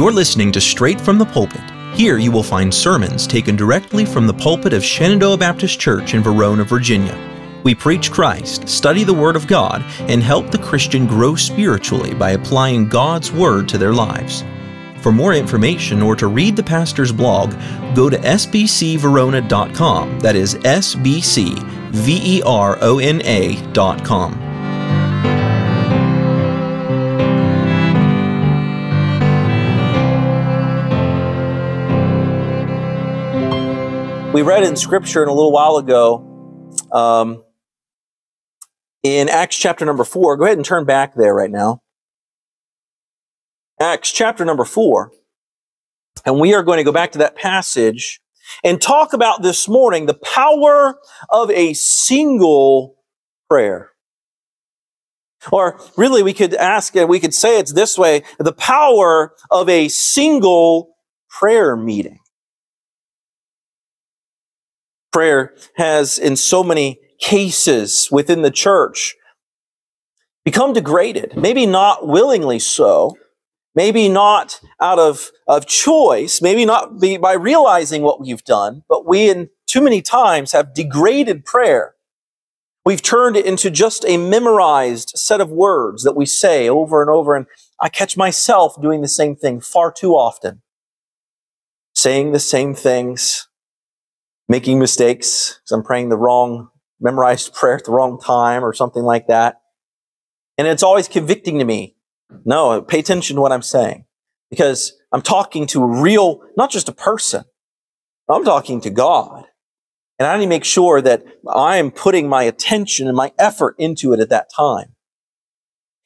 You're listening to Straight from the Pulpit. Here you will find sermons taken directly from the pulpit of Shenandoah Baptist Church in Verona, Virginia. We preach Christ, study the Word of God, and help the Christian grow spiritually by applying God's Word to their lives. For more information or to read the pastor's blog, go to sbcverona.com. That is S-B-C-V-E-R-O-N-A.com. We read in Scripture a little while ago um, in Acts chapter number four. Go ahead and turn back there right now. Acts chapter number four. And we are going to go back to that passage and talk about this morning the power of a single prayer. Or really, we could ask and we could say it's this way the power of a single prayer meeting. Prayer has, in so many cases within the church, become degraded. Maybe not willingly so. Maybe not out of, of choice. Maybe not be, by realizing what we've done. But we, in too many times, have degraded prayer. We've turned it into just a memorized set of words that we say over and over. And I catch myself doing the same thing far too often. Saying the same things making mistakes because I'm praying the wrong memorized prayer at the wrong time or something like that. And it's always convicting to me. No, pay attention to what I'm saying because I'm talking to a real, not just a person. I'm talking to God. And I need to make sure that I am putting my attention and my effort into it at that time.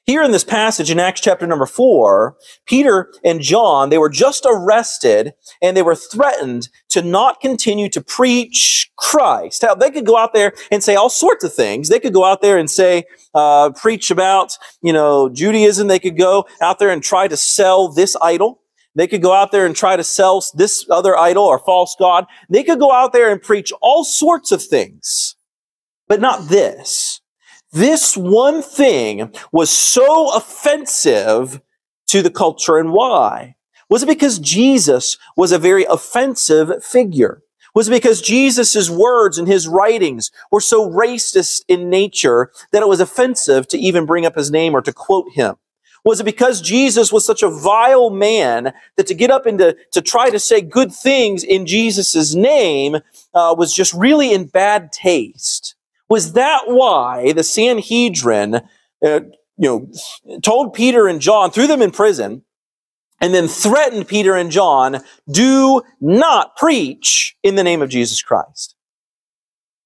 Here in this passage in Acts chapter number four, Peter and John, they were just arrested and they were threatened to not continue to preach Christ. Now, they could go out there and say all sorts of things. They could go out there and say, uh, preach about, you know, Judaism. They could go out there and try to sell this idol. They could go out there and try to sell this other idol or false God. They could go out there and preach all sorts of things, but not this. This one thing was so offensive to the culture and why? Was it because Jesus was a very offensive figure? Was it because Jesus' words and his writings were so racist in nature that it was offensive to even bring up his name or to quote him? Was it because Jesus was such a vile man that to get up and to, to try to say good things in Jesus' name uh, was just really in bad taste? Was that why the Sanhedrin, uh, you know, told Peter and John, threw them in prison, and then threatened Peter and John, do not preach in the name of Jesus Christ?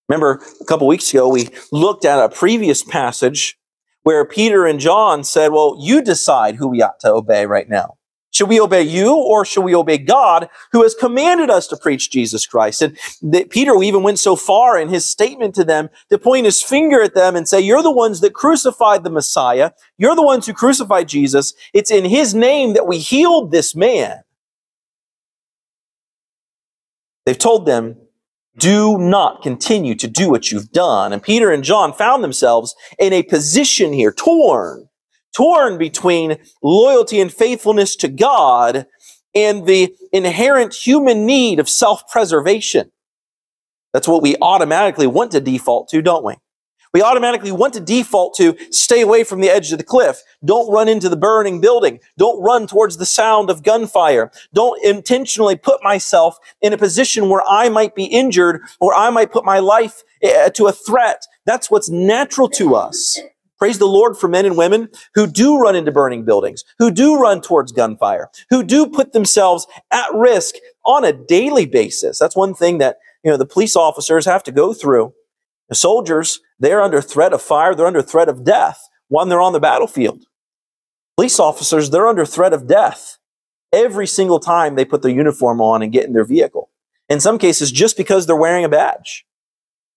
Remember, a couple weeks ago, we looked at a previous passage where Peter and John said, well, you decide who we ought to obey right now. Should we obey you or should we obey God who has commanded us to preach Jesus Christ? And the, Peter even went so far in his statement to them to point his finger at them and say, you're the ones that crucified the Messiah. You're the ones who crucified Jesus. It's in his name that we healed this man. They've told them, do not continue to do what you've done. And Peter and John found themselves in a position here, torn torn between loyalty and faithfulness to God and the inherent human need of self-preservation. That's what we automatically want to default to, don't we? We automatically want to default to stay away from the edge of the cliff. Don't run into the burning building. Don't run towards the sound of gunfire. Don't intentionally put myself in a position where I might be injured or I might put my life eh, to a threat. That's what's natural to us. Praise the Lord for men and women who do run into burning buildings, who do run towards gunfire, who do put themselves at risk on a daily basis. That's one thing that, you know, the police officers have to go through. The soldiers, they're under threat of fire, they're under threat of death when they're on the battlefield. Police officers, they're under threat of death every single time they put their uniform on and get in their vehicle. In some cases, just because they're wearing a badge.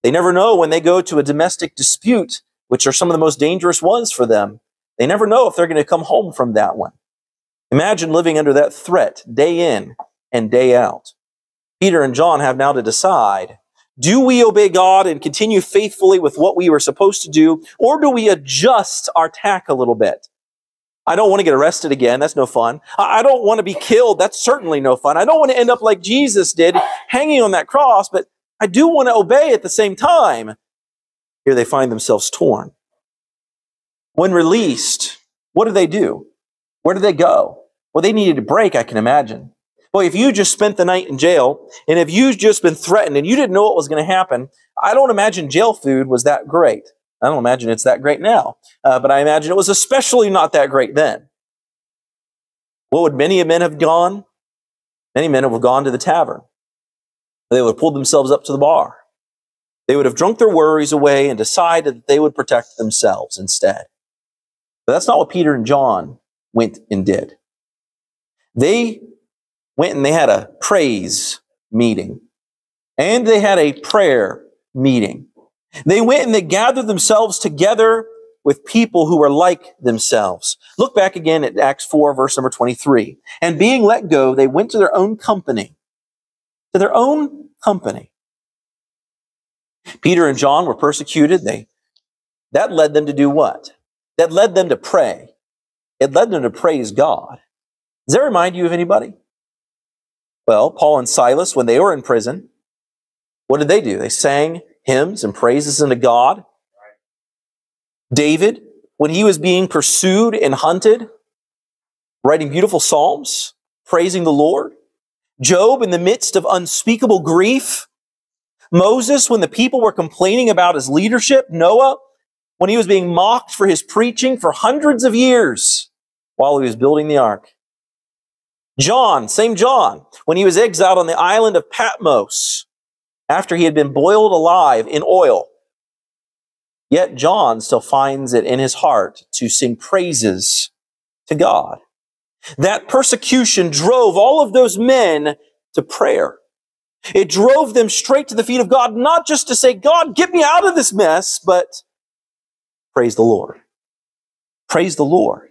They never know when they go to a domestic dispute which are some of the most dangerous ones for them. They never know if they're going to come home from that one. Imagine living under that threat day in and day out. Peter and John have now to decide do we obey God and continue faithfully with what we were supposed to do, or do we adjust our tack a little bit? I don't want to get arrested again. That's no fun. I don't want to be killed. That's certainly no fun. I don't want to end up like Jesus did, hanging on that cross, but I do want to obey at the same time. Here they find themselves torn. When released, what do they do? Where do they go? Well, they needed a break, I can imagine. Well, if you just spent the night in jail, and if you just been threatened and you didn't know what was going to happen, I don't imagine jail food was that great. I don't imagine it's that great now, uh, but I imagine it was especially not that great then. What would many men have gone? Many men would have gone to the tavern. They would have pulled themselves up to the bar. They would have drunk their worries away and decided that they would protect themselves instead. But that's not what Peter and John went and did. They went and they had a praise meeting and they had a prayer meeting. They went and they gathered themselves together with people who were like themselves. Look back again at Acts 4, verse number 23. And being let go, they went to their own company. To their own company. Peter and John were persecuted. They, that led them to do what? That led them to pray. It led them to praise God. Does that remind you of anybody? Well, Paul and Silas, when they were in prison, what did they do? They sang hymns and praises unto God. David, when he was being pursued and hunted, writing beautiful psalms, praising the Lord. Job, in the midst of unspeakable grief. Moses, when the people were complaining about his leadership. Noah, when he was being mocked for his preaching for hundreds of years while he was building the ark. John, same John, when he was exiled on the island of Patmos after he had been boiled alive in oil. Yet John still finds it in his heart to sing praises to God. That persecution drove all of those men to prayer. It drove them straight to the feet of God, not just to say, God, get me out of this mess, but praise the Lord. Praise the Lord.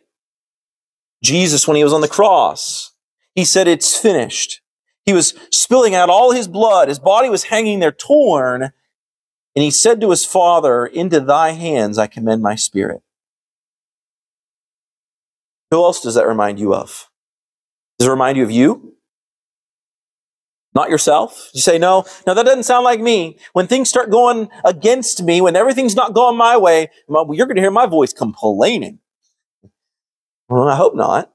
Jesus, when he was on the cross, he said, it's finished. He was spilling out all his blood. His body was hanging there torn. And he said to his father, Into thy hands I commend my spirit. Who else does that remind you of? Does it remind you of you? Not yourself? You say, no, no, that doesn't sound like me. When things start going against me, when everything's not going my way, you're going to hear my voice complaining. Well, I hope not.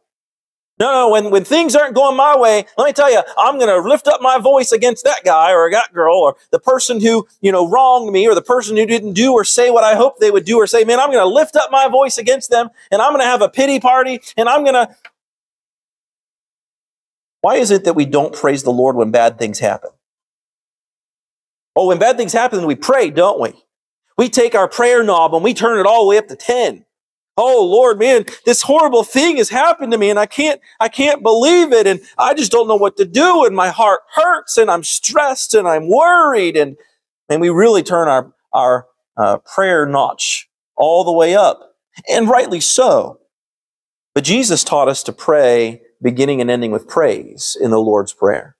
No, no, when, when things aren't going my way, let me tell you, I'm going to lift up my voice against that guy or that girl or the person who, you know, wronged me or the person who didn't do or say what I hoped they would do or say, man, I'm going to lift up my voice against them and I'm going to have a pity party and I'm going to. Why is it that we don't praise the Lord when bad things happen? Oh, when bad things happen, we pray, don't we? We take our prayer knob and we turn it all the way up to 10. Oh Lord, man, this horrible thing has happened to me and I can't, I can't believe it. And I just don't know what to do. And my heart hurts and I'm stressed and I'm worried. And, and we really turn our, our uh, prayer notch all the way up. And rightly so. But Jesus taught us to pray beginning and ending with praise in the Lord's Prayer.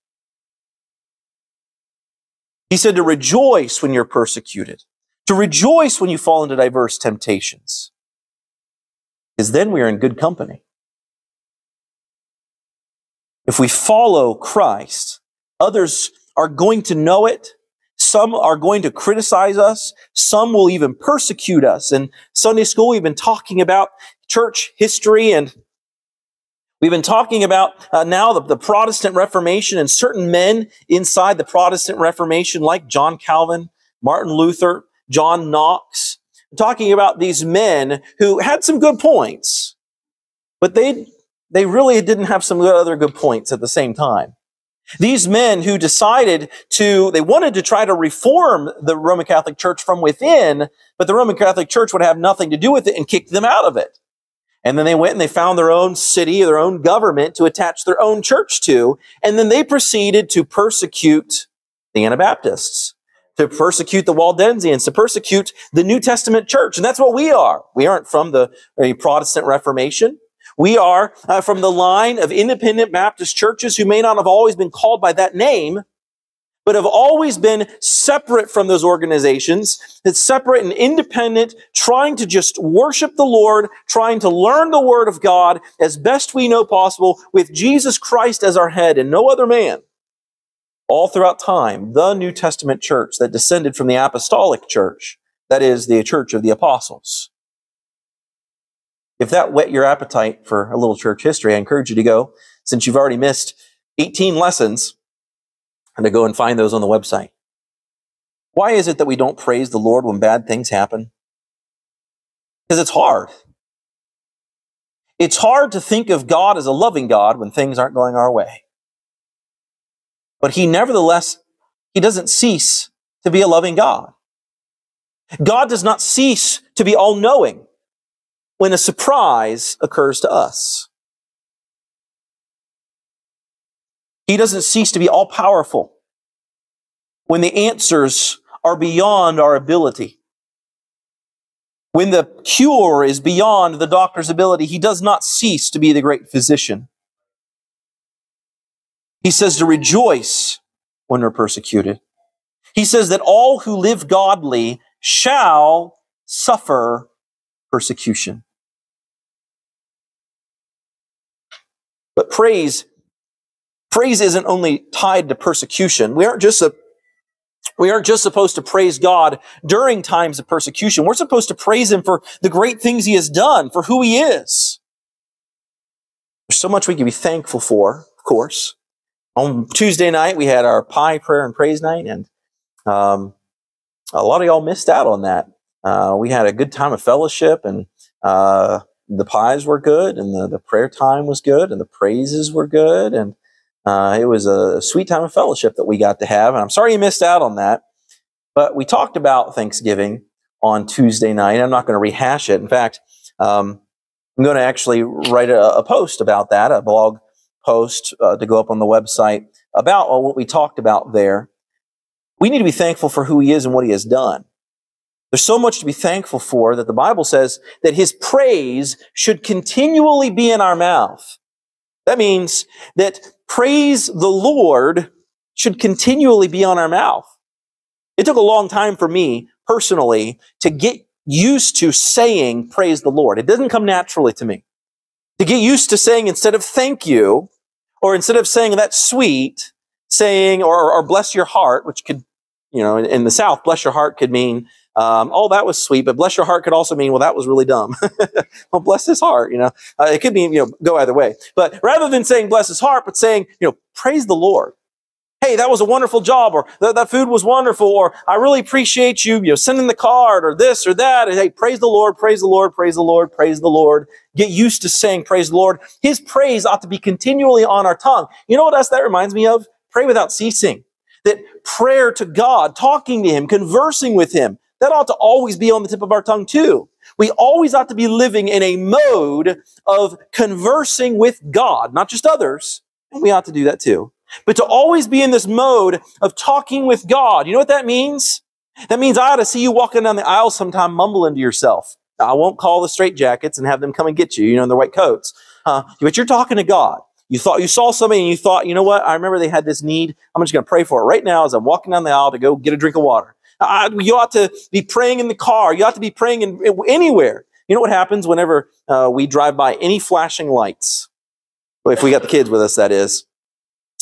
He said to rejoice when you're persecuted, to rejoice when you fall into diverse temptations because then we are in good company. If we follow Christ, others are going to know it. Some are going to criticize us. Some will even persecute us. In Sunday school, we've been talking about church history and we've been talking about uh, now the, the Protestant Reformation and certain men inside the Protestant Reformation like John Calvin, Martin Luther, John Knox, talking about these men who had some good points, but they, they really didn't have some other good points at the same time. These men who decided to, they wanted to try to reform the Roman Catholic Church from within, but the Roman Catholic Church would have nothing to do with it and kicked them out of it. And then they went and they found their own city, their own government to attach their own church to. And then they proceeded to persecute the Anabaptists to persecute the Waldensians, to persecute the New Testament church. And that's what we are. We aren't from the Protestant Reformation. We are uh, from the line of independent Baptist churches who may not have always been called by that name, but have always been separate from those organizations, it's separate and independent, trying to just worship the Lord, trying to learn the Word of God as best we know possible with Jesus Christ as our head and no other man. All throughout time, the New Testament church that descended from the apostolic church, that is, the church of the apostles. If that whet your appetite for a little church history, I encourage you to go, since you've already missed 18 lessons and to go and find those on the website. Why is it that we don't praise the Lord when bad things happen? Because it's hard. It's hard to think of God as a loving God when things aren't going our way. But he nevertheless, he doesn't cease to be a loving God. God does not cease to be all knowing when a surprise occurs to us. He doesn't cease to be all powerful when the answers are beyond our ability. When the cure is beyond the doctor's ability, he does not cease to be the great physician. He says to rejoice when we're persecuted. He says that all who live godly shall suffer persecution. But praise praise isn't only tied to persecution. We aren't just a, we aren't just supposed to praise God during times of persecution. We're supposed to praise Him for the great things He has done, for who He is. There's so much we can be thankful for, of course. On Tuesday night, we had our pie prayer and praise night, and um, a lot of y'all missed out on that. Uh, we had a good time of fellowship, and uh, the pies were good, and the, the prayer time was good, and the praises were good, and uh, it was a sweet time of fellowship that we got to have, and I'm sorry you missed out on that. But we talked about Thanksgiving on Tuesday night. I'm not going to rehash it. In fact, um, I'm going to actually write a, a, post about that, a blog post uh, to go up on the website about what we talked about there. We need to be thankful for who He is and what He has done. There's so much to be thankful for that the Bible says that His praise should continually be in our mouth. That means that praise the Lord should continually be on our mouth. It took a long time for me personally to get used to saying praise the Lord. It doesn't come naturally to me. To get used to saying instead of thank you, or instead of saying that's sweet, saying or, or bless your heart, which could, you know, in, in the South, bless your heart could mean um, oh, that was sweet, but bless your heart could also mean, well, that was really dumb. well, bless his heart, you know. Uh, it could mean, you know, go either way. But rather than saying bless his heart, but saying, you know, praise the Lord. Hey, that was a wonderful job, or that, that food was wonderful, or I really appreciate you, you know, sending the card, or this or that. And hey, praise the Lord, praise the Lord, praise the Lord, praise the Lord. Get used to saying praise the Lord. His praise ought to be continually on our tongue. You know what else that reminds me of? Pray without ceasing. That prayer to God, talking to Him, conversing with Him, that ought to always be on the tip of our tongue too. We always ought to be living in a mode of conversing with God, not just others. And we ought to do that too. But to always be in this mode of talking with God. You know what that means? That means I ought to see you walking down the aisle sometime mumbling to yourself. I won't call the straitjackets and have them come and get you, you know, in their white coats. Uh, but you're talking to God. You thought you saw somebody and you thought, you know what? I remember they had this need. I'm just going to pray for it right now as I'm walking down the aisle to go get a drink of water. Uh, you ought to be praying in the car. You ought to be praying in, anywhere. You know what happens whenever uh, we drive by any flashing lights? If we got the kids with us, that is.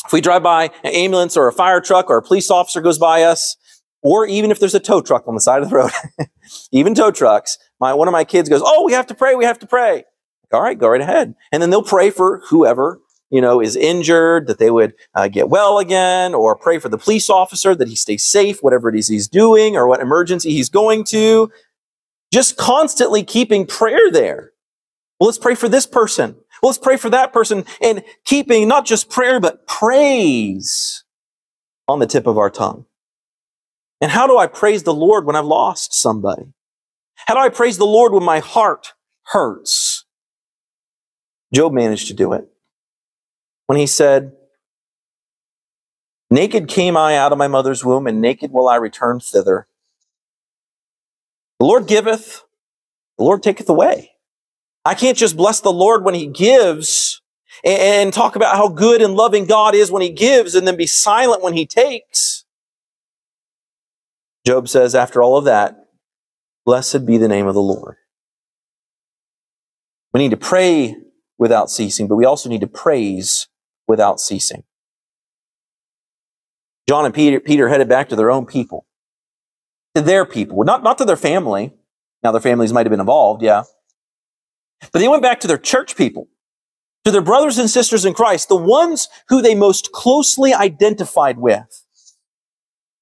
If we drive by an ambulance or a fire truck or a police officer goes by us, or even if there's a tow truck on the side of the road, even tow trucks, my, one of my kids goes, Oh, we have to pray, we have to pray. All right, go right ahead. And then they'll pray for whoever you know, is injured, that they would uh, get well again, or pray for the police officer that he stays safe, whatever it is he's doing, or what emergency he's going to. Just constantly keeping prayer there. Well, let's pray for this person. Well, let's pray for that person, and keeping not just prayer, but praise on the tip of our tongue. And how do I praise the Lord when I've lost somebody? How do I praise the Lord when my heart hurts? Job managed to do it when he said, Naked came I out of my mother's womb, and naked will I return thither. The Lord giveth, the Lord taketh away. I can't just bless the Lord when he gives and talk about how good and loving God is when he gives and then be silent when he takes. Job says, after all of that, blessed be the name of the Lord. We need to pray without ceasing, but we also need to praise without ceasing. John and Peter, Peter headed back to their own people, to their people, not, not to their family. Now, their families might have been involved, yeah. But they went back to their church people, to their brothers and sisters in Christ, the ones who they most closely identified with.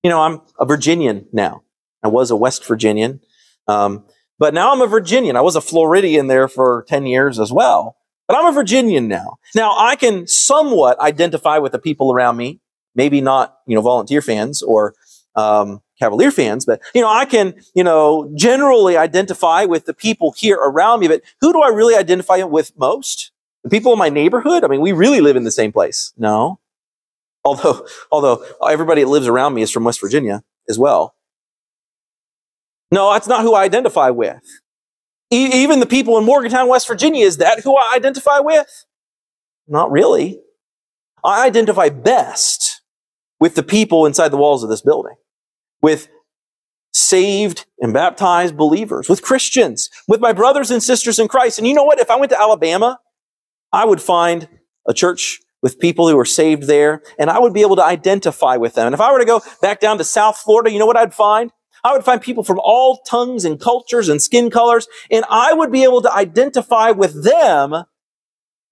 You know, I'm a Virginian now. I was a West Virginian. Um, but now I'm a Virginian. I was a Floridian there for 10 years as well. But I'm a Virginian now. Now I can somewhat identify with the people around me. Maybe not, you know, volunteer fans or um, Cavalier fans, but you know, I can, you know, generally identify with the people here around me. But who do I really identify with most? The people in my neighborhood. I mean, we really live in the same place. No, although although everybody that lives around me is from West Virginia as well. No, that's not who I identify with. E- even the people in Morgantown, West Virginia, is that who I identify with? Not really. I identify best with the people inside the walls of this building, with saved and baptized believers, with Christians, with my brothers and sisters in Christ. And you know what? If I went to Alabama, I would find a church with people who are saved there, and I would be able to identify with them. And if I were to go back down to South Florida, you know what I'd find? I would find people from all tongues and cultures and skin colors, and I would be able to identify with them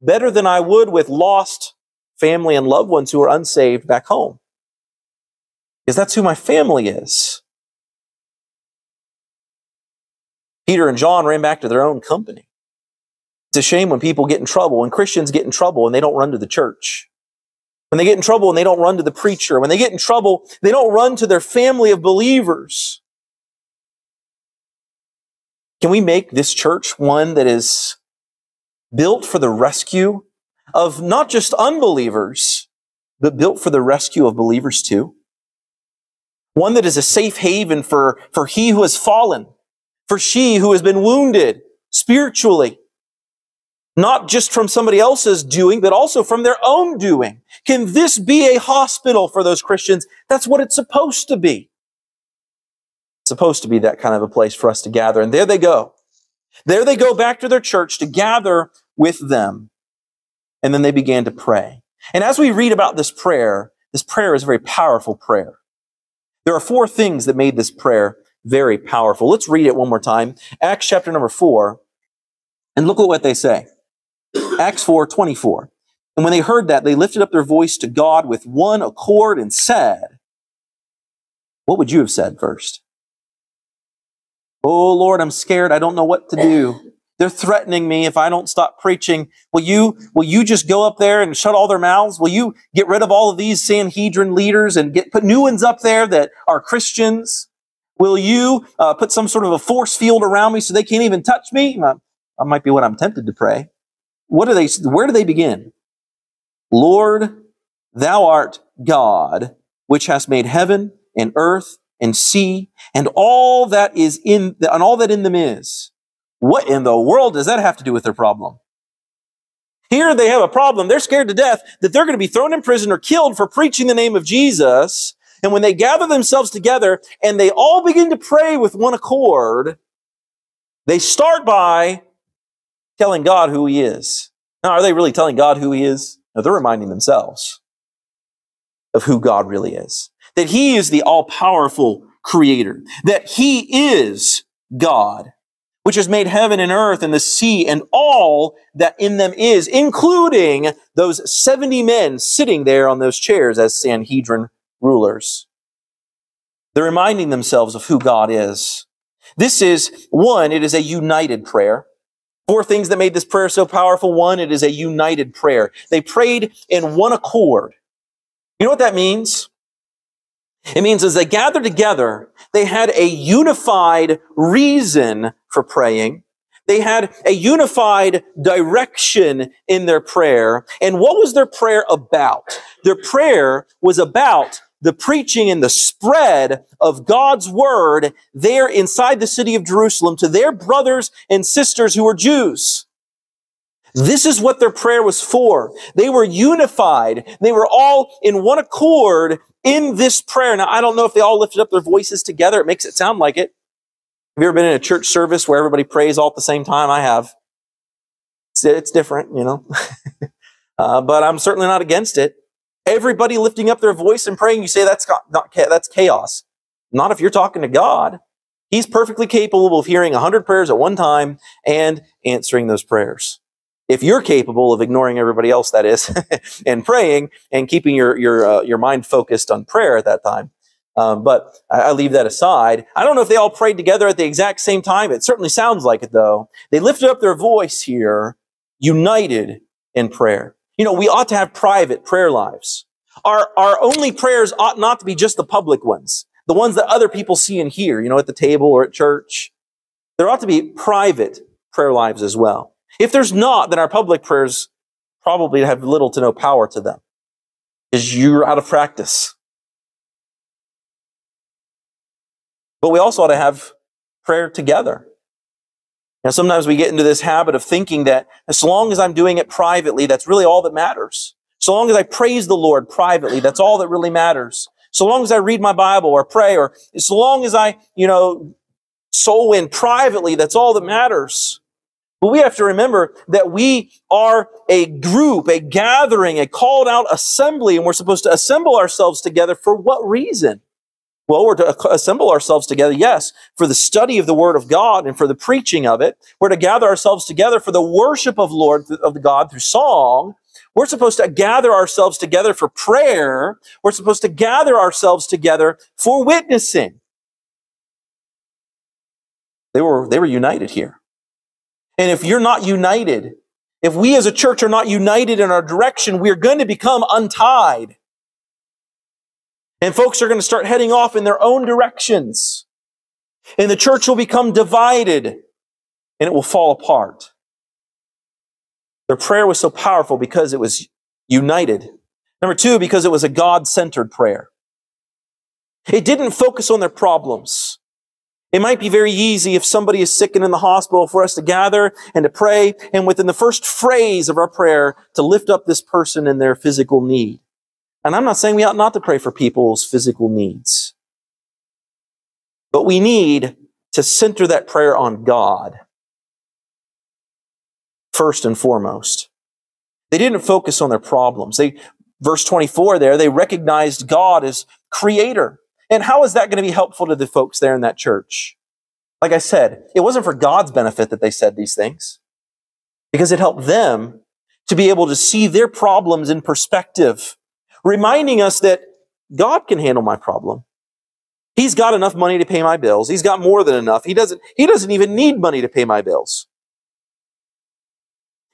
better than I would with lost family and loved ones who are unsaved back home. Because that's who my family is. Peter and John ran back to their own company. It's a shame when people get in trouble, when Christians get in trouble and they don't run to the church. When they get in trouble and they don't run to the preacher. When they get in trouble, they don't run to their family of believers. Can we make this church one that is built for the rescue of not just unbelievers, but built for the rescue of believers too? One that is a safe haven for, for he who has fallen, for she who has been wounded spiritually, not just from somebody else's doing, but also from their own doing. Can this be a hospital for those Christians? That's what it's supposed to be. Supposed to be that kind of a place for us to gather. And there they go. There they go back to their church to gather with them. And then they began to pray. And as we read about this prayer, this prayer is a very powerful prayer. There are four things that made this prayer very powerful. Let's read it one more time. Acts chapter number four. And look at what they say. Acts 4 24. And when they heard that, they lifted up their voice to God with one accord and said, What would you have said first? Oh Lord, I'm scared. I don't know what to do. They're threatening me if I don't stop preaching. Will you, will you just go up there and shut all their mouths? Will you get rid of all of these Sanhedrin leaders and get, put new ones up there that are Christians? Will you uh, put some sort of a force field around me so they can't even touch me? That might be what I'm tempted to pray what do they, where do they begin? Lord, thou art God, which hast made heaven and earth and sea and all that is in, and all that in them is. What in the world does that have to do with their problem? Here they have a problem. They're scared to death that they're going to be thrown in prison or killed for preaching the name of Jesus. And when they gather themselves together and they all begin to pray with one accord, they start by telling God who He is. Now, are they really telling God who He is? No, they're reminding themselves of who God really is. That He is the all powerful creator. That He is God, which has made heaven and earth and the sea and all that in them is, including those 70 men sitting there on those chairs as Sanhedrin rulers. They're reminding themselves of who God is. This is one, it is a united prayer. Four things that made this prayer so powerful. One, it is a united prayer. They prayed in one accord. You know what that means? It means as they gathered together, they had a unified reason for praying. They had a unified direction in their prayer. And what was their prayer about? Their prayer was about the preaching and the spread of God's word there inside the city of Jerusalem to their brothers and sisters who were Jews. This is what their prayer was for. They were unified. They were all in one accord in this prayer. Now, I don't know if they all lifted up their voices together. It makes it sound like it. Have you ever been in a church service where everybody prays all at the same time? I have. It's, it's different, you know. uh, but I'm certainly not against it. Everybody lifting up their voice and praying, you say that's not, that's chaos. Not if you're talking to God. He's perfectly capable of hearing a hundred prayers at one time and answering those prayers if you're capable of ignoring everybody else, that is, and praying and keeping your your uh, your mind focused on prayer at that time. Um, but I, I, leave that aside. I don't know if they all prayed together at the exact same time. It certainly sounds like it, though. They lifted up their voice here, united in prayer. You know, we ought to have private prayer lives. Our our only prayers ought not to be just the public ones, the ones that other people see and hear. You know, at the table or at church. There ought to be private prayer lives as well. If there's not, then our public prayers probably have little to no power to them because you're out of practice. But we also ought to have prayer together. Now, sometimes we get into this habit of thinking that as long as I'm doing it privately, that's really all that matters. So long as I praise the Lord privately, that's all that really matters. So long as I read my Bible or pray, or as long as I, you know, soul win privately, that's all that matters. But we have to remember that we are a group, a gathering, a called out assembly, and we're supposed to assemble ourselves together for what reason? Well, we're to assemble ourselves together, yes, for the study of the Word of God and for the preaching of it. We're to gather ourselves together for the worship of Lord of God through song. We're supposed to gather ourselves together for prayer. We're supposed to gather ourselves together for witnessing. They were, they were united here. And if you're not united, if we as a church are not united in our direction, we're going to become untied. And folks are going to start heading off in their own directions. And the church will become divided and it will fall apart. Their prayer was so powerful because it was united. Number two, because it was a God centered prayer. It didn't focus on their problems. It might be very easy if somebody is sick and in the hospital for us to gather and to pray and within the first phrase of our prayer to lift up this person in their physical need. And I'm not saying we ought not to pray for people's physical needs. But we need to center that prayer on God first and foremost. They didn't focus on their problems. They, verse 24 there, they recognized God as creator. And how is that going to be helpful to the folks there in that church? Like I said, it wasn't for God's benefit that they said these things, because it helped them to be able to see their problems in perspective, reminding us that God can handle my problem. He's got enough money to pay my bills. He's got more than enough. He doesn't, he doesn't even need money to pay my bills.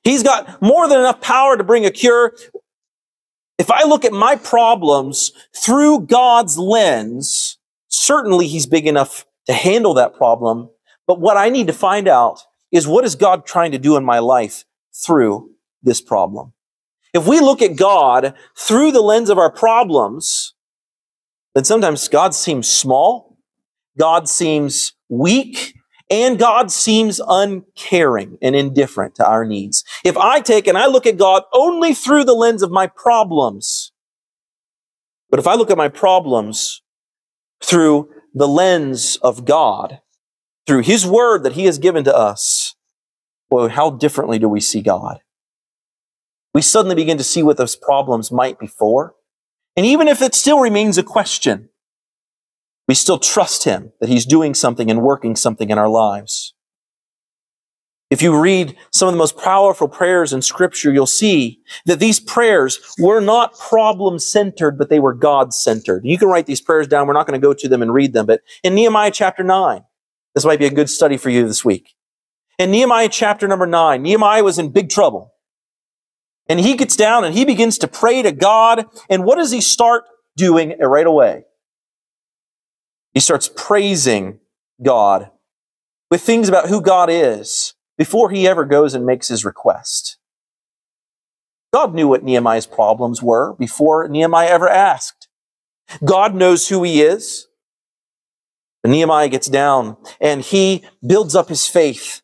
He's got more than enough power to bring a cure. If I look at my problems through God's lens, certainly He's big enough to handle that problem. But what I need to find out is what is God trying to do in my life through this problem? If we look at God through the lens of our problems, then sometimes God seems small. God seems weak. And God seems uncaring and indifferent to our needs. If I take and I look at God only through the lens of my problems, but if I look at my problems through the lens of God, through His Word that He has given to us, well, how differently do we see God? We suddenly begin to see what those problems might be for. And even if it still remains a question, we still trust Him that He's doing something and working something in our lives. If you read some of the most powerful prayers in Scripture, you'll see that these prayers were not problem centered, but they were God centered. You can write these prayers down. We're not going to go to them and read them, but in Nehemiah chapter 9, this might be a good study for you this week. In Nehemiah chapter number 9, Nehemiah was in big trouble. And he gets down and he begins to pray to God. And what does he start doing right away? He starts praising God with things about who God is before he ever goes and makes his request. God knew what Nehemiah's problems were before Nehemiah ever asked. God knows who he is. But Nehemiah gets down and he builds up his faith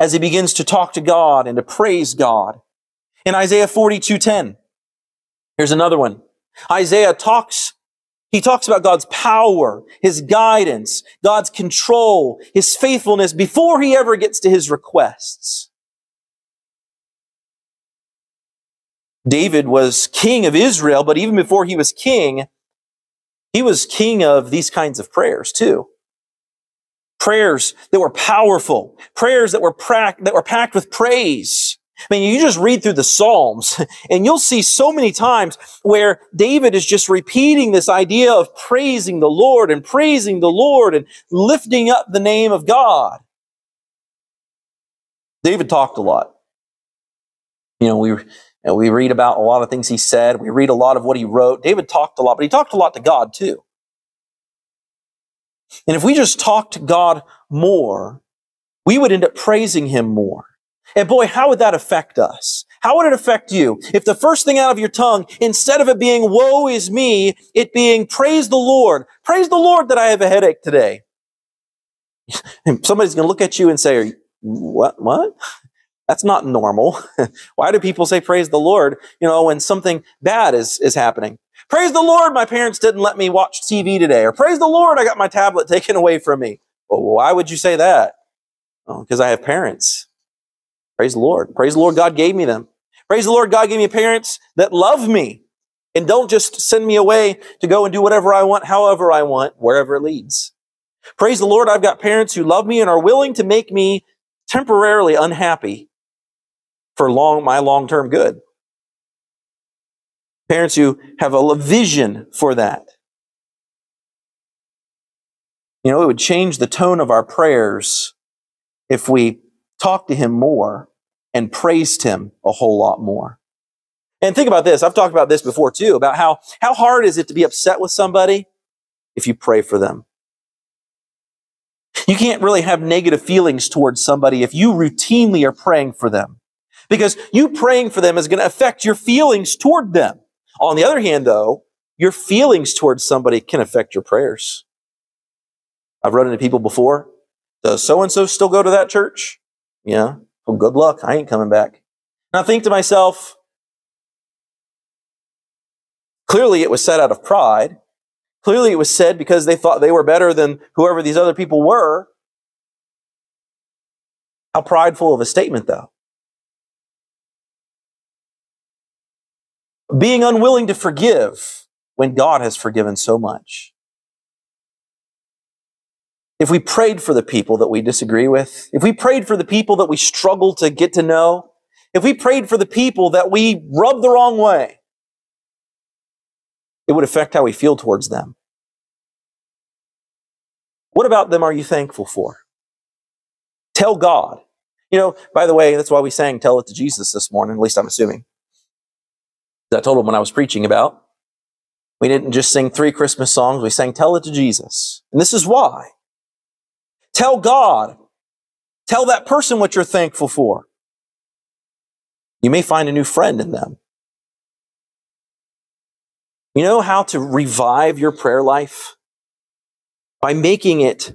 as he begins to talk to God and to praise God. In Isaiah 42:10, here's another one. Isaiah talks he talks about God's power, His guidance, God's control, His faithfulness before he ever gets to his requests. David was king of Israel, but even before he was king, he was king of these kinds of prayers too. Prayers that were powerful, prayers that were, pra- that were packed with praise. I mean, you just read through the Psalms and you'll see so many times where David is just repeating this idea of praising the Lord and praising the Lord and lifting up the name of God. David talked a lot. You know, we, we read about a lot of things he said. We read a lot of what he wrote. David talked a lot, but he talked a lot to God too. And if we just talked to God more, we would end up praising him more. And boy, how would that affect us? How would it affect you if the first thing out of your tongue, instead of it being woe is me, it being praise the Lord, praise the Lord that I have a headache today. And somebody's going to look at you and say, what, what? That's not normal. Why do people say praise the Lord, you know, when something bad is, is happening? Praise the Lord, my parents didn't let me watch TV today. Or praise the Lord, I got my tablet taken away from me. Well, why would you say that? Oh, because I have parents. Praise the Lord. Praise the Lord, God gave me them. Praise the Lord, God gave me parents that love me and don't just send me away to go and do whatever I want, however I want, wherever it leads. Praise the Lord, I've got parents who love me and are willing to make me temporarily unhappy for long, my long-term good. Parents who have a vision for that. You know, it would change the tone of our prayers if we talked to him more and praised him a whole lot more. And think about this. I've talked about this before too, about how, how hard is it to be upset with somebody if you pray for them? You can't really have negative feelings towards somebody if you routinely are praying for them. Because you praying for them is going to affect your feelings toward them. On the other hand, though, your feelings towards somebody can affect your prayers. I've run into people before. Does so and so still go to that church? Yeah. Well, good luck. I ain't coming back. And I think to myself, clearly it was said out of pride. Clearly it was said because they thought they were better than whoever these other people were. How prideful of a statement, though. Being unwilling to forgive when God has forgiven so much if we prayed for the people that we disagree with, if we prayed for the people that we struggle to get to know, if we prayed for the people that we rub the wrong way, it would affect how we feel towards them. What about them are you thankful for? Tell God. You know, by the way, that's why we sang Tell It to Jesus this morning, at least I'm assuming. I told him when I was preaching about. We didn't just sing three Christmas songs, we sang Tell It to Jesus. And this is why. Tell God. Tell that person what you're thankful for. You may find a new friend in them. You know how to revive your prayer life? By making it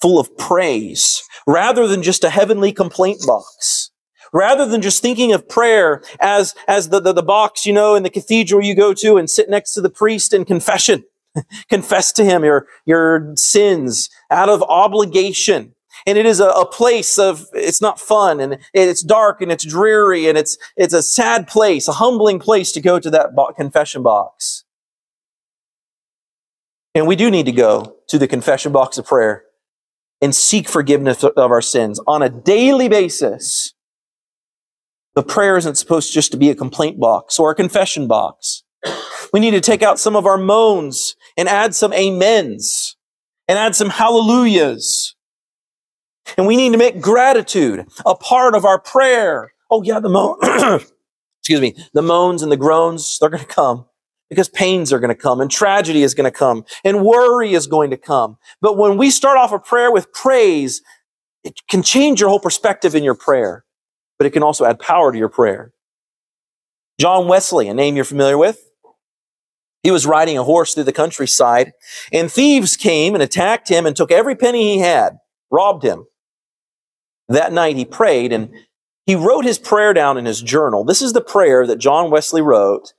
full of praise rather than just a heavenly complaint box. Rather than just thinking of prayer as, as the, the, the box, you know, in the cathedral you go to and sit next to the priest in confession. Confess to him your, your sins out of obligation. And it is a, a, place of, it's not fun and it's dark and it's dreary and it's, it's a sad place, a humbling place to go to that bo- confession box. And we do need to go to the confession box of prayer and seek forgiveness of our sins on a daily basis. The prayer isn't supposed just to be a complaint box or a confession box. We need to take out some of our moans and add some amens and add some hallelujahs. And we need to make gratitude a part of our prayer. Oh yeah, the moan, excuse me, the moans and the groans, they're going to come because pains are going to come and tragedy is going to come and worry is going to come. But when we start off a prayer with praise, it can change your whole perspective in your prayer, but it can also add power to your prayer. John Wesley, a name you're familiar with, he was riding a horse through the countryside, and thieves came and attacked him and took every penny he had, robbed him. That night he prayed and he wrote his prayer down in his journal. This is the prayer that John Wesley wrote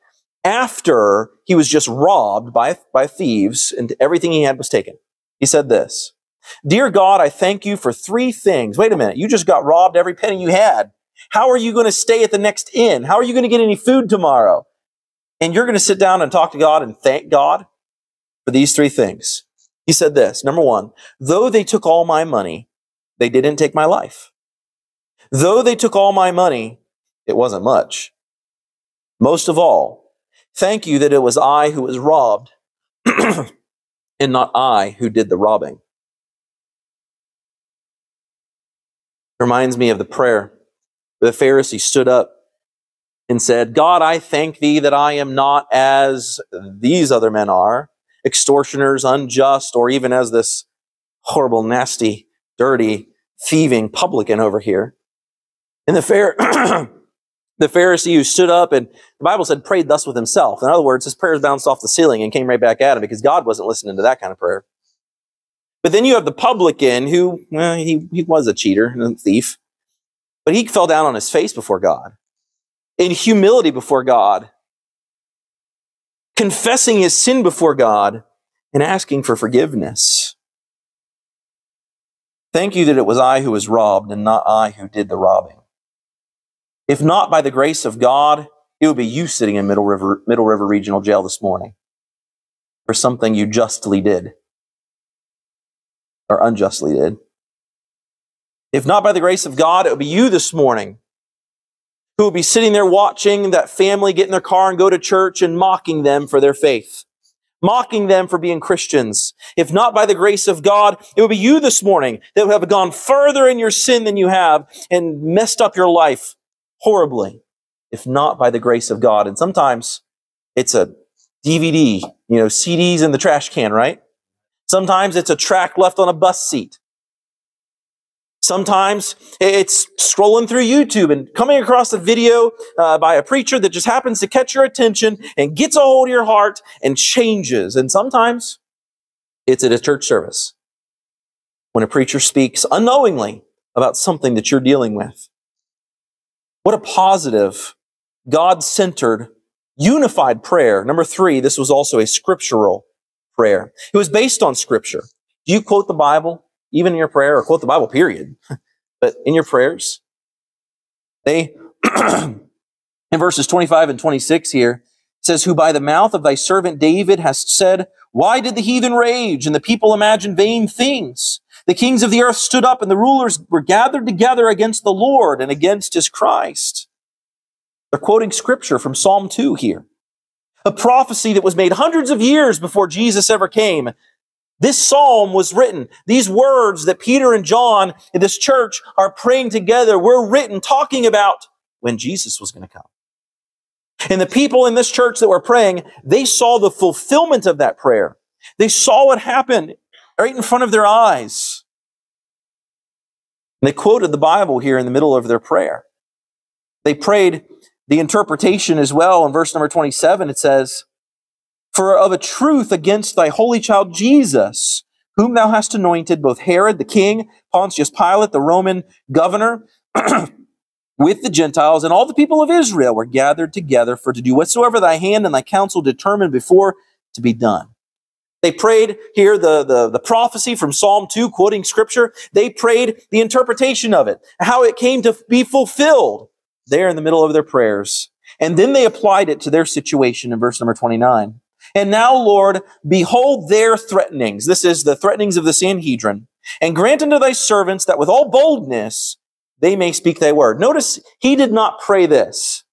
after he was just robbed by, by thieves and everything he had was taken. He said this Dear God, I thank you for three things. Wait a minute, you just got robbed every penny you had. How are you going to stay at the next inn? How are you going to get any food tomorrow? And you're going to sit down and talk to God and thank God for these three things. He said this number one, though they took all my money, they didn't take my life. Though they took all my money, it wasn't much. Most of all, thank you that it was I who was robbed and not I who did the robbing. Reminds me of the prayer. The Pharisee stood up and said, God, I thank thee that I am not as these other men are, extortioners, unjust, or even as this horrible, nasty, dirty, thieving publican over here. And the fair the Pharisee who stood up and the Bible said prayed thus with himself. In other words, his prayers bounced off the ceiling and came right back at him because God wasn't listening to that kind of prayer. But then you have the publican who, well, he, he was a cheater and a thief, but he fell down on his face before God in humility before God, confessing his sin before God and asking for forgiveness. Thank you that it was I who was robbed and not I who did the robbing. If not by the grace of God, it would be you sitting in Middle River, Middle River Regional Jail this morning for something you justly did or unjustly did. If not by the grace of God, it would be you this morning who would be sitting there watching that family get in their car and go to church and mocking them for their faith, mocking them for being Christians. If not by the grace of God, it would be you this morning that would have gone further in your sin than you have and messed up your life horribly, if not by the grace of God. And sometimes it's a DVD, you know, CDs in the trash can, right? Sometimes it's a track left on a bus seat. Sometimes it's scrolling through YouTube and coming across a video uh, by a preacher that just happens to catch your attention and gets a hold of your heart and changes. And sometimes it's at a church service when a preacher speaks unknowingly about something that you're dealing with. What a positive, God centered, unified prayer. Number three, this was also a scriptural prayer. It was based on scripture. Do you quote the Bible, even in your prayer, or quote the Bible, period? but in your prayers, they, in verses 25 and 26 here, says, Who by the mouth of thy servant David hast said, Why did the heathen rage and the people imagine vain things? The kings of the earth stood up and the rulers were gathered together against the Lord and against his Christ. They're quoting scripture from Psalm 2 here. A prophecy that was made hundreds of years before Jesus ever came. This psalm was written. These words that Peter and John in this church are praying together were written talking about when Jesus was going to come. And the people in this church that were praying, they saw the fulfillment of that prayer. They saw what happened right in front of their eyes. And they quoted the Bible here in the middle of their prayer. They prayed the interpretation as well. In verse number 27, it says, For of a truth against thy holy child Jesus, whom thou hast anointed, both Herod the king, Pontius Pilate the Roman governor, with the Gentiles, and all the people of Israel were gathered together for to do whatsoever thy hand and thy counsel determined before to be done. They prayed here the, the, the prophecy from Psalm 2, quoting scripture. They prayed the interpretation of it, how it came to be fulfilled there in the middle of their prayers. And then they applied it to their situation in verse number 29. And now, Lord, behold their threatenings. This is the threatenings of the Sanhedrin. And grant unto thy servants that with all boldness they may speak thy word. Notice he did not pray this.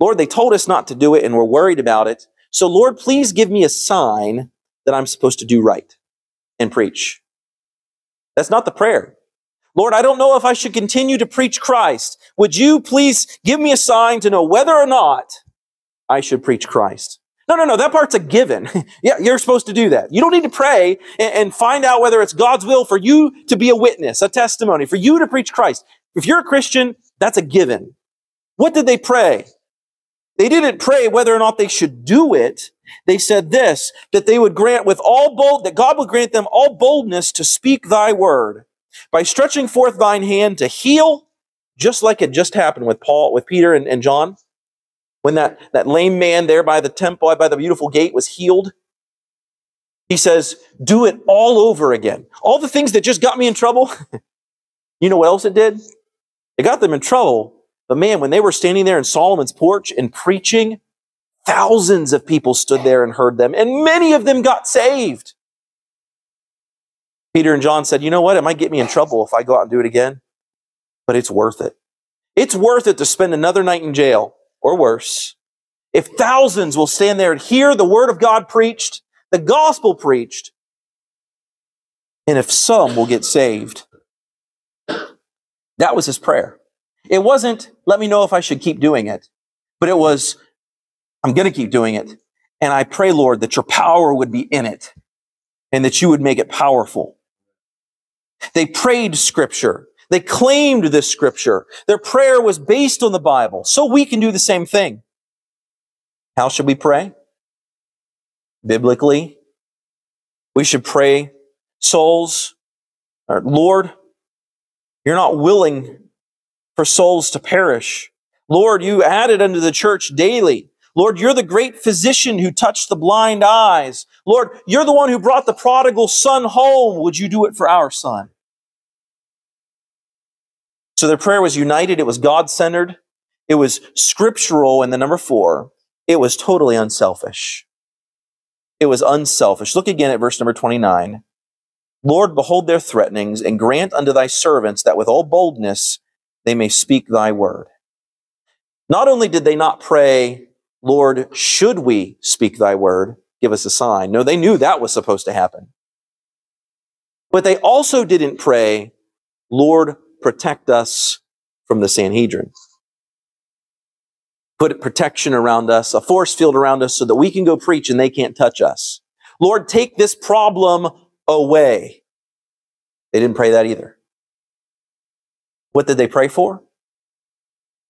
Lord, they told us not to do it and we're worried about it. So, Lord, please give me a sign that I'm supposed to do right and preach. That's not the prayer. Lord, I don't know if I should continue to preach Christ. Would you please give me a sign to know whether or not I should preach Christ? No, no, no, that part's a given. yeah, you're supposed to do that. You don't need to pray and, and find out whether it's God's will for you to be a witness, a testimony, for you to preach Christ. If you're a Christian, that's a given. What did they pray? They didn't pray whether or not they should do it. They said this, that they would grant with all bold, that God would grant them all boldness to speak thy word. by stretching forth thine hand to heal, just like it just happened with Paul, with Peter and, and John, when that, that lame man there by the temple, by the beautiful gate was healed. He says, do it all over again. All the things that just got me in trouble. you know what else it did? It got them in trouble. But man, when they were standing there in Solomon's porch and preaching, thousands of people stood there and heard them, and many of them got saved. Peter and John said, You know what? It might get me in trouble if I go out and do it again, but it's worth it. It's worth it to spend another night in jail or worse. If thousands will stand there and hear the word of God preached, the gospel preached, and if some will get saved. That was his prayer. It wasn't, let me know if I should keep doing it, but it was, I'm going to keep doing it. And I pray, Lord, that your power would be in it and that you would make it powerful. They prayed scripture. They claimed this scripture. Their prayer was based on the Bible. So we can do the same thing. How should we pray? Biblically, we should pray, souls, Lord, you're not willing for souls to perish. Lord, you added unto the church daily. Lord, you're the great physician who touched the blind eyes. Lord, you're the one who brought the prodigal son home. Would you do it for our son? So their prayer was united. It was God centered. It was scriptural. And the number four, it was totally unselfish. It was unselfish. Look again at verse number 29. Lord, behold their threatenings and grant unto thy servants that with all boldness they may speak thy word. Not only did they not pray, Lord, should we speak thy word? Give us a sign. No, they knew that was supposed to happen. But they also didn't pray, Lord, protect us from the Sanhedrin. Put protection around us, a force field around us so that we can go preach and they can't touch us. Lord, take this problem away. They didn't pray that either. What did they pray for?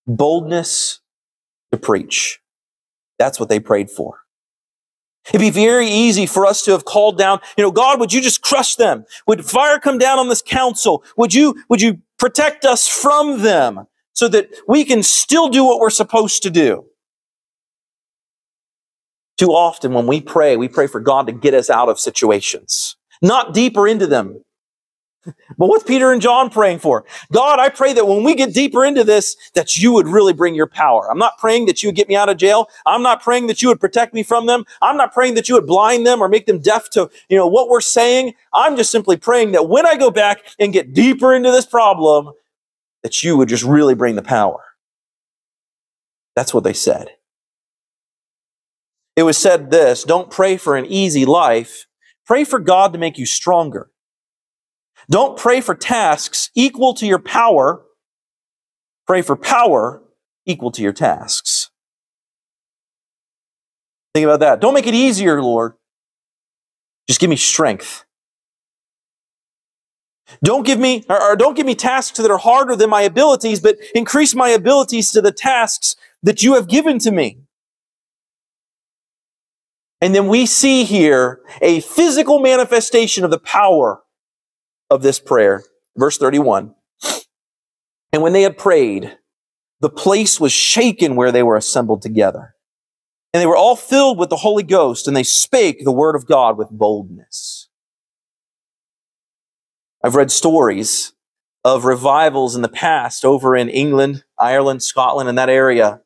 Boldness to preach. That's what they prayed for. It'd be very easy for us to have called down, you know, God, would you just crush them? Would fire come down on this council? Would you, would you protect us from them so that we can still do what we're supposed to do? Too often when we pray, we pray for God to get us out of situations, not deeper into them, but what's Peter and John praying for? God, I pray that when we get deeper into this, that you would really bring your power. I'm not praying that you would get me out of jail. I'm not praying that you would protect me from them. I'm not praying that you would blind them or make them deaf to, you know, what we're saying. I'm just simply praying that when I go back and get deeper into this problem, that you would just really bring the power. That's what they said. It was said this, don't pray for an easy life. Pray for God to make you stronger. Don't pray for tasks equal to your power. Pray for power equal to your tasks. Think about that. Don't make it easier, Lord. Just give me strength. Don't give me, or, don't give me tasks that are harder than my abilities, but increase my abilities to the tasks that you have given to me. And then we see here a physical manifestation of the power of this prayer. Verse 31. And when they had prayed, the place was shaken where they were assembled together. And they were all filled with the Holy Ghost, and they spake the word of God with boldness. I've read stories of revivals in the past over in England, Ireland, Scotland, and that area,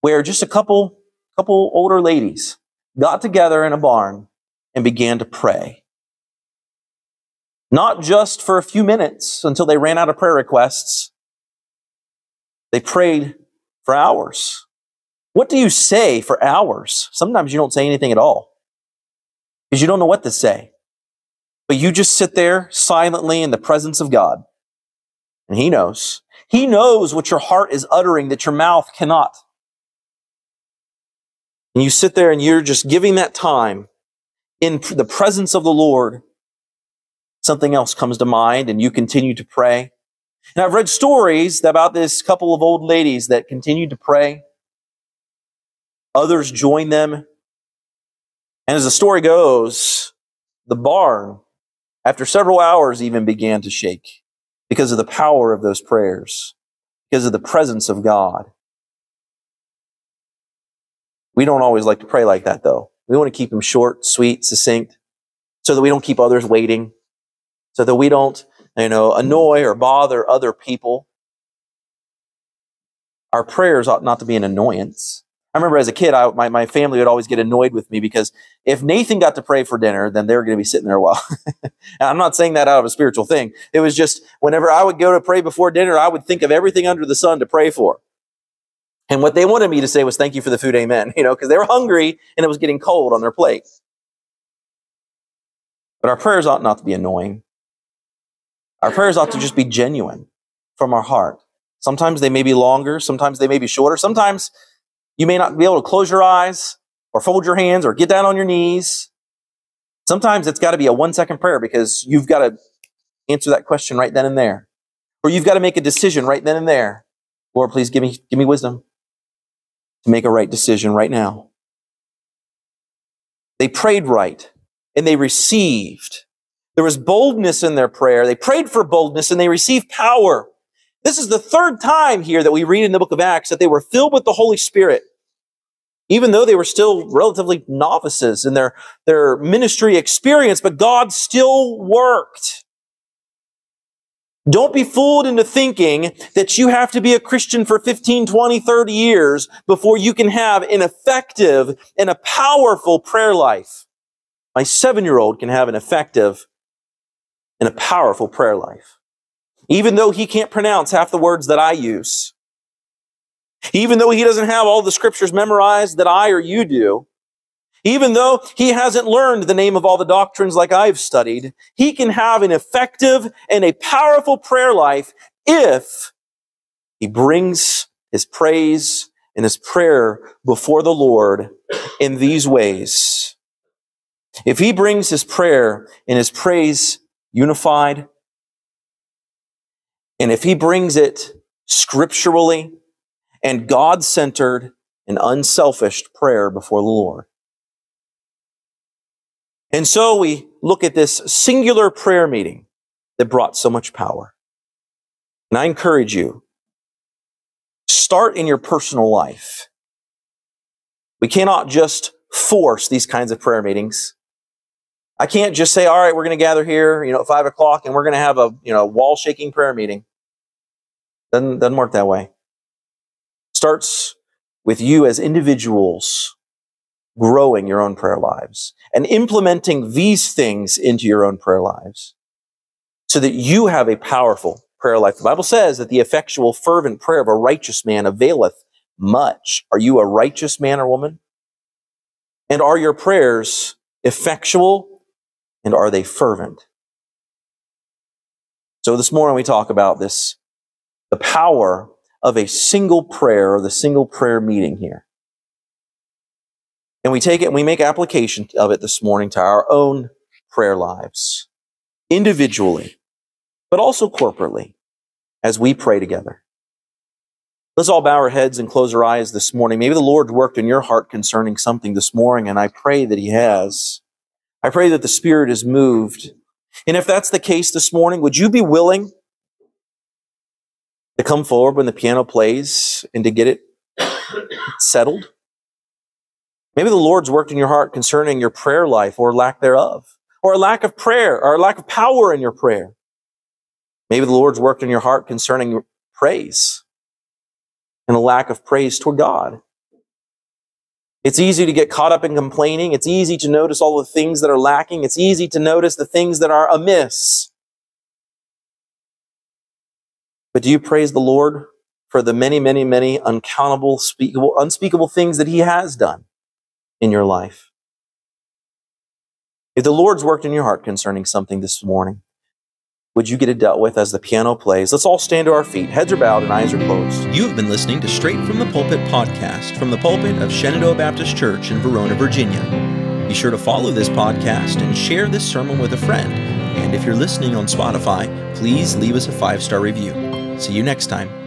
where just a couple, couple older ladies got together in a barn and began to pray. Not just for a few minutes until they ran out of prayer requests. They prayed for hours. What do you say for hours? Sometimes you don't say anything at all because you don't know what to say. But you just sit there silently in the presence of God. And He knows. He knows what your heart is uttering that your mouth cannot. And you sit there and you're just giving that time in the presence of the Lord something else comes to mind and you continue to pray. And I've read stories about this couple of old ladies that continued to pray. Others joined them. And as the story goes, the barn after several hours, even began to shake because of the power of those prayers, because of the presence of God. We don't always like to pray like that, though. We want to keep them short, sweet, succinct, so that we don't keep others waiting, so that we don't, you know, annoy or bother other people. Our prayers ought not to be an annoyance. I remember as a kid, I, my, my family would always get annoyed with me because if Nathan got to pray for dinner, then they were going to be sitting there a while. I'm not saying that out of a spiritual thing. It was just whenever I would go to pray before dinner, I would think of everything under the sun to pray for. And what they wanted me to say was, thank you for the food, amen. You know, because they were hungry and it was getting cold on their plate. But our prayers ought not to be annoying. Our prayers ought to just be genuine from our heart. Sometimes they may be longer, sometimes they may be shorter, sometimes you may not be able to close your eyes or fold your hands or get down on your knees. Sometimes it's got to be a one second prayer because you've got to answer that question right then and there. Or you've got to make a decision right then and there. Lord, please give me, give me wisdom to make a right decision right now. They prayed right and they received. There was boldness in their prayer. They prayed for boldness and they received power. This is the third time here that we read in the book of Acts that they were filled with the Holy Spirit. Even though they were still relatively novices in their, their ministry experience, but God still worked. Don't be fooled into thinking that you have to be a Christian for 15, 20, 30 years before you can have an effective and a powerful prayer life. My seven year old can have an effective and a powerful prayer life. Even though he can't pronounce half the words that I use, even though he doesn't have all the scriptures memorized that I or you do, even though he hasn't learned the name of all the doctrines like I've studied, he can have an effective and a powerful prayer life if he brings his praise and his prayer before the Lord in these ways. If he brings his prayer and his praise unified, and if he brings it scripturally and God centered and unselfish prayer before the Lord. And so we look at this singular prayer meeting that brought so much power. And I encourage you, start in your personal life. We cannot just force these kinds of prayer meetings. I can't just say, all right, we're going to gather here, you know, at five o'clock and we're going to have a, you know, wall shaking prayer meeting. Doesn't, doesn't work that way. Starts with you as individuals growing your own prayer lives and implementing these things into your own prayer lives so that you have a powerful prayer life. The Bible says that the effectual, fervent prayer of a righteous man availeth much. Are you a righteous man or woman? And are your prayers effectual and are they fervent? So this morning we talk about this the power of a single prayer or the single prayer meeting here. And we take it and we make application of it this morning to our own prayer lives, individually, but also corporately, as we pray together. Let's all bow our heads and close our eyes this morning. Maybe the Lord worked in your heart concerning something this morning, and I pray that He has. I pray that the Spirit is moved. And if that's the case this morning, would you be willing to come forward when the piano plays and to get it settled. Maybe the Lord's worked in your heart concerning your prayer life or lack thereof, or a lack of prayer, or a lack of power in your prayer. Maybe the Lord's worked in your heart concerning praise and a lack of praise toward God. It's easy to get caught up in complaining. It's easy to notice all the things that are lacking. It's easy to notice the things that are amiss. But do you praise the Lord for the many, many, many uncountable, speakable, unspeakable things that He has done in your life? If the Lord's worked in your heart concerning something this morning, would you get it dealt with as the piano plays? Let's all stand to our feet. Heads are bowed and eyes are closed. You have been listening to Straight from the Pulpit podcast from the pulpit of Shenandoah Baptist Church in Verona, Virginia. Be sure to follow this podcast and share this sermon with a friend. And if you're listening on Spotify, please leave us a five star review. See you next time.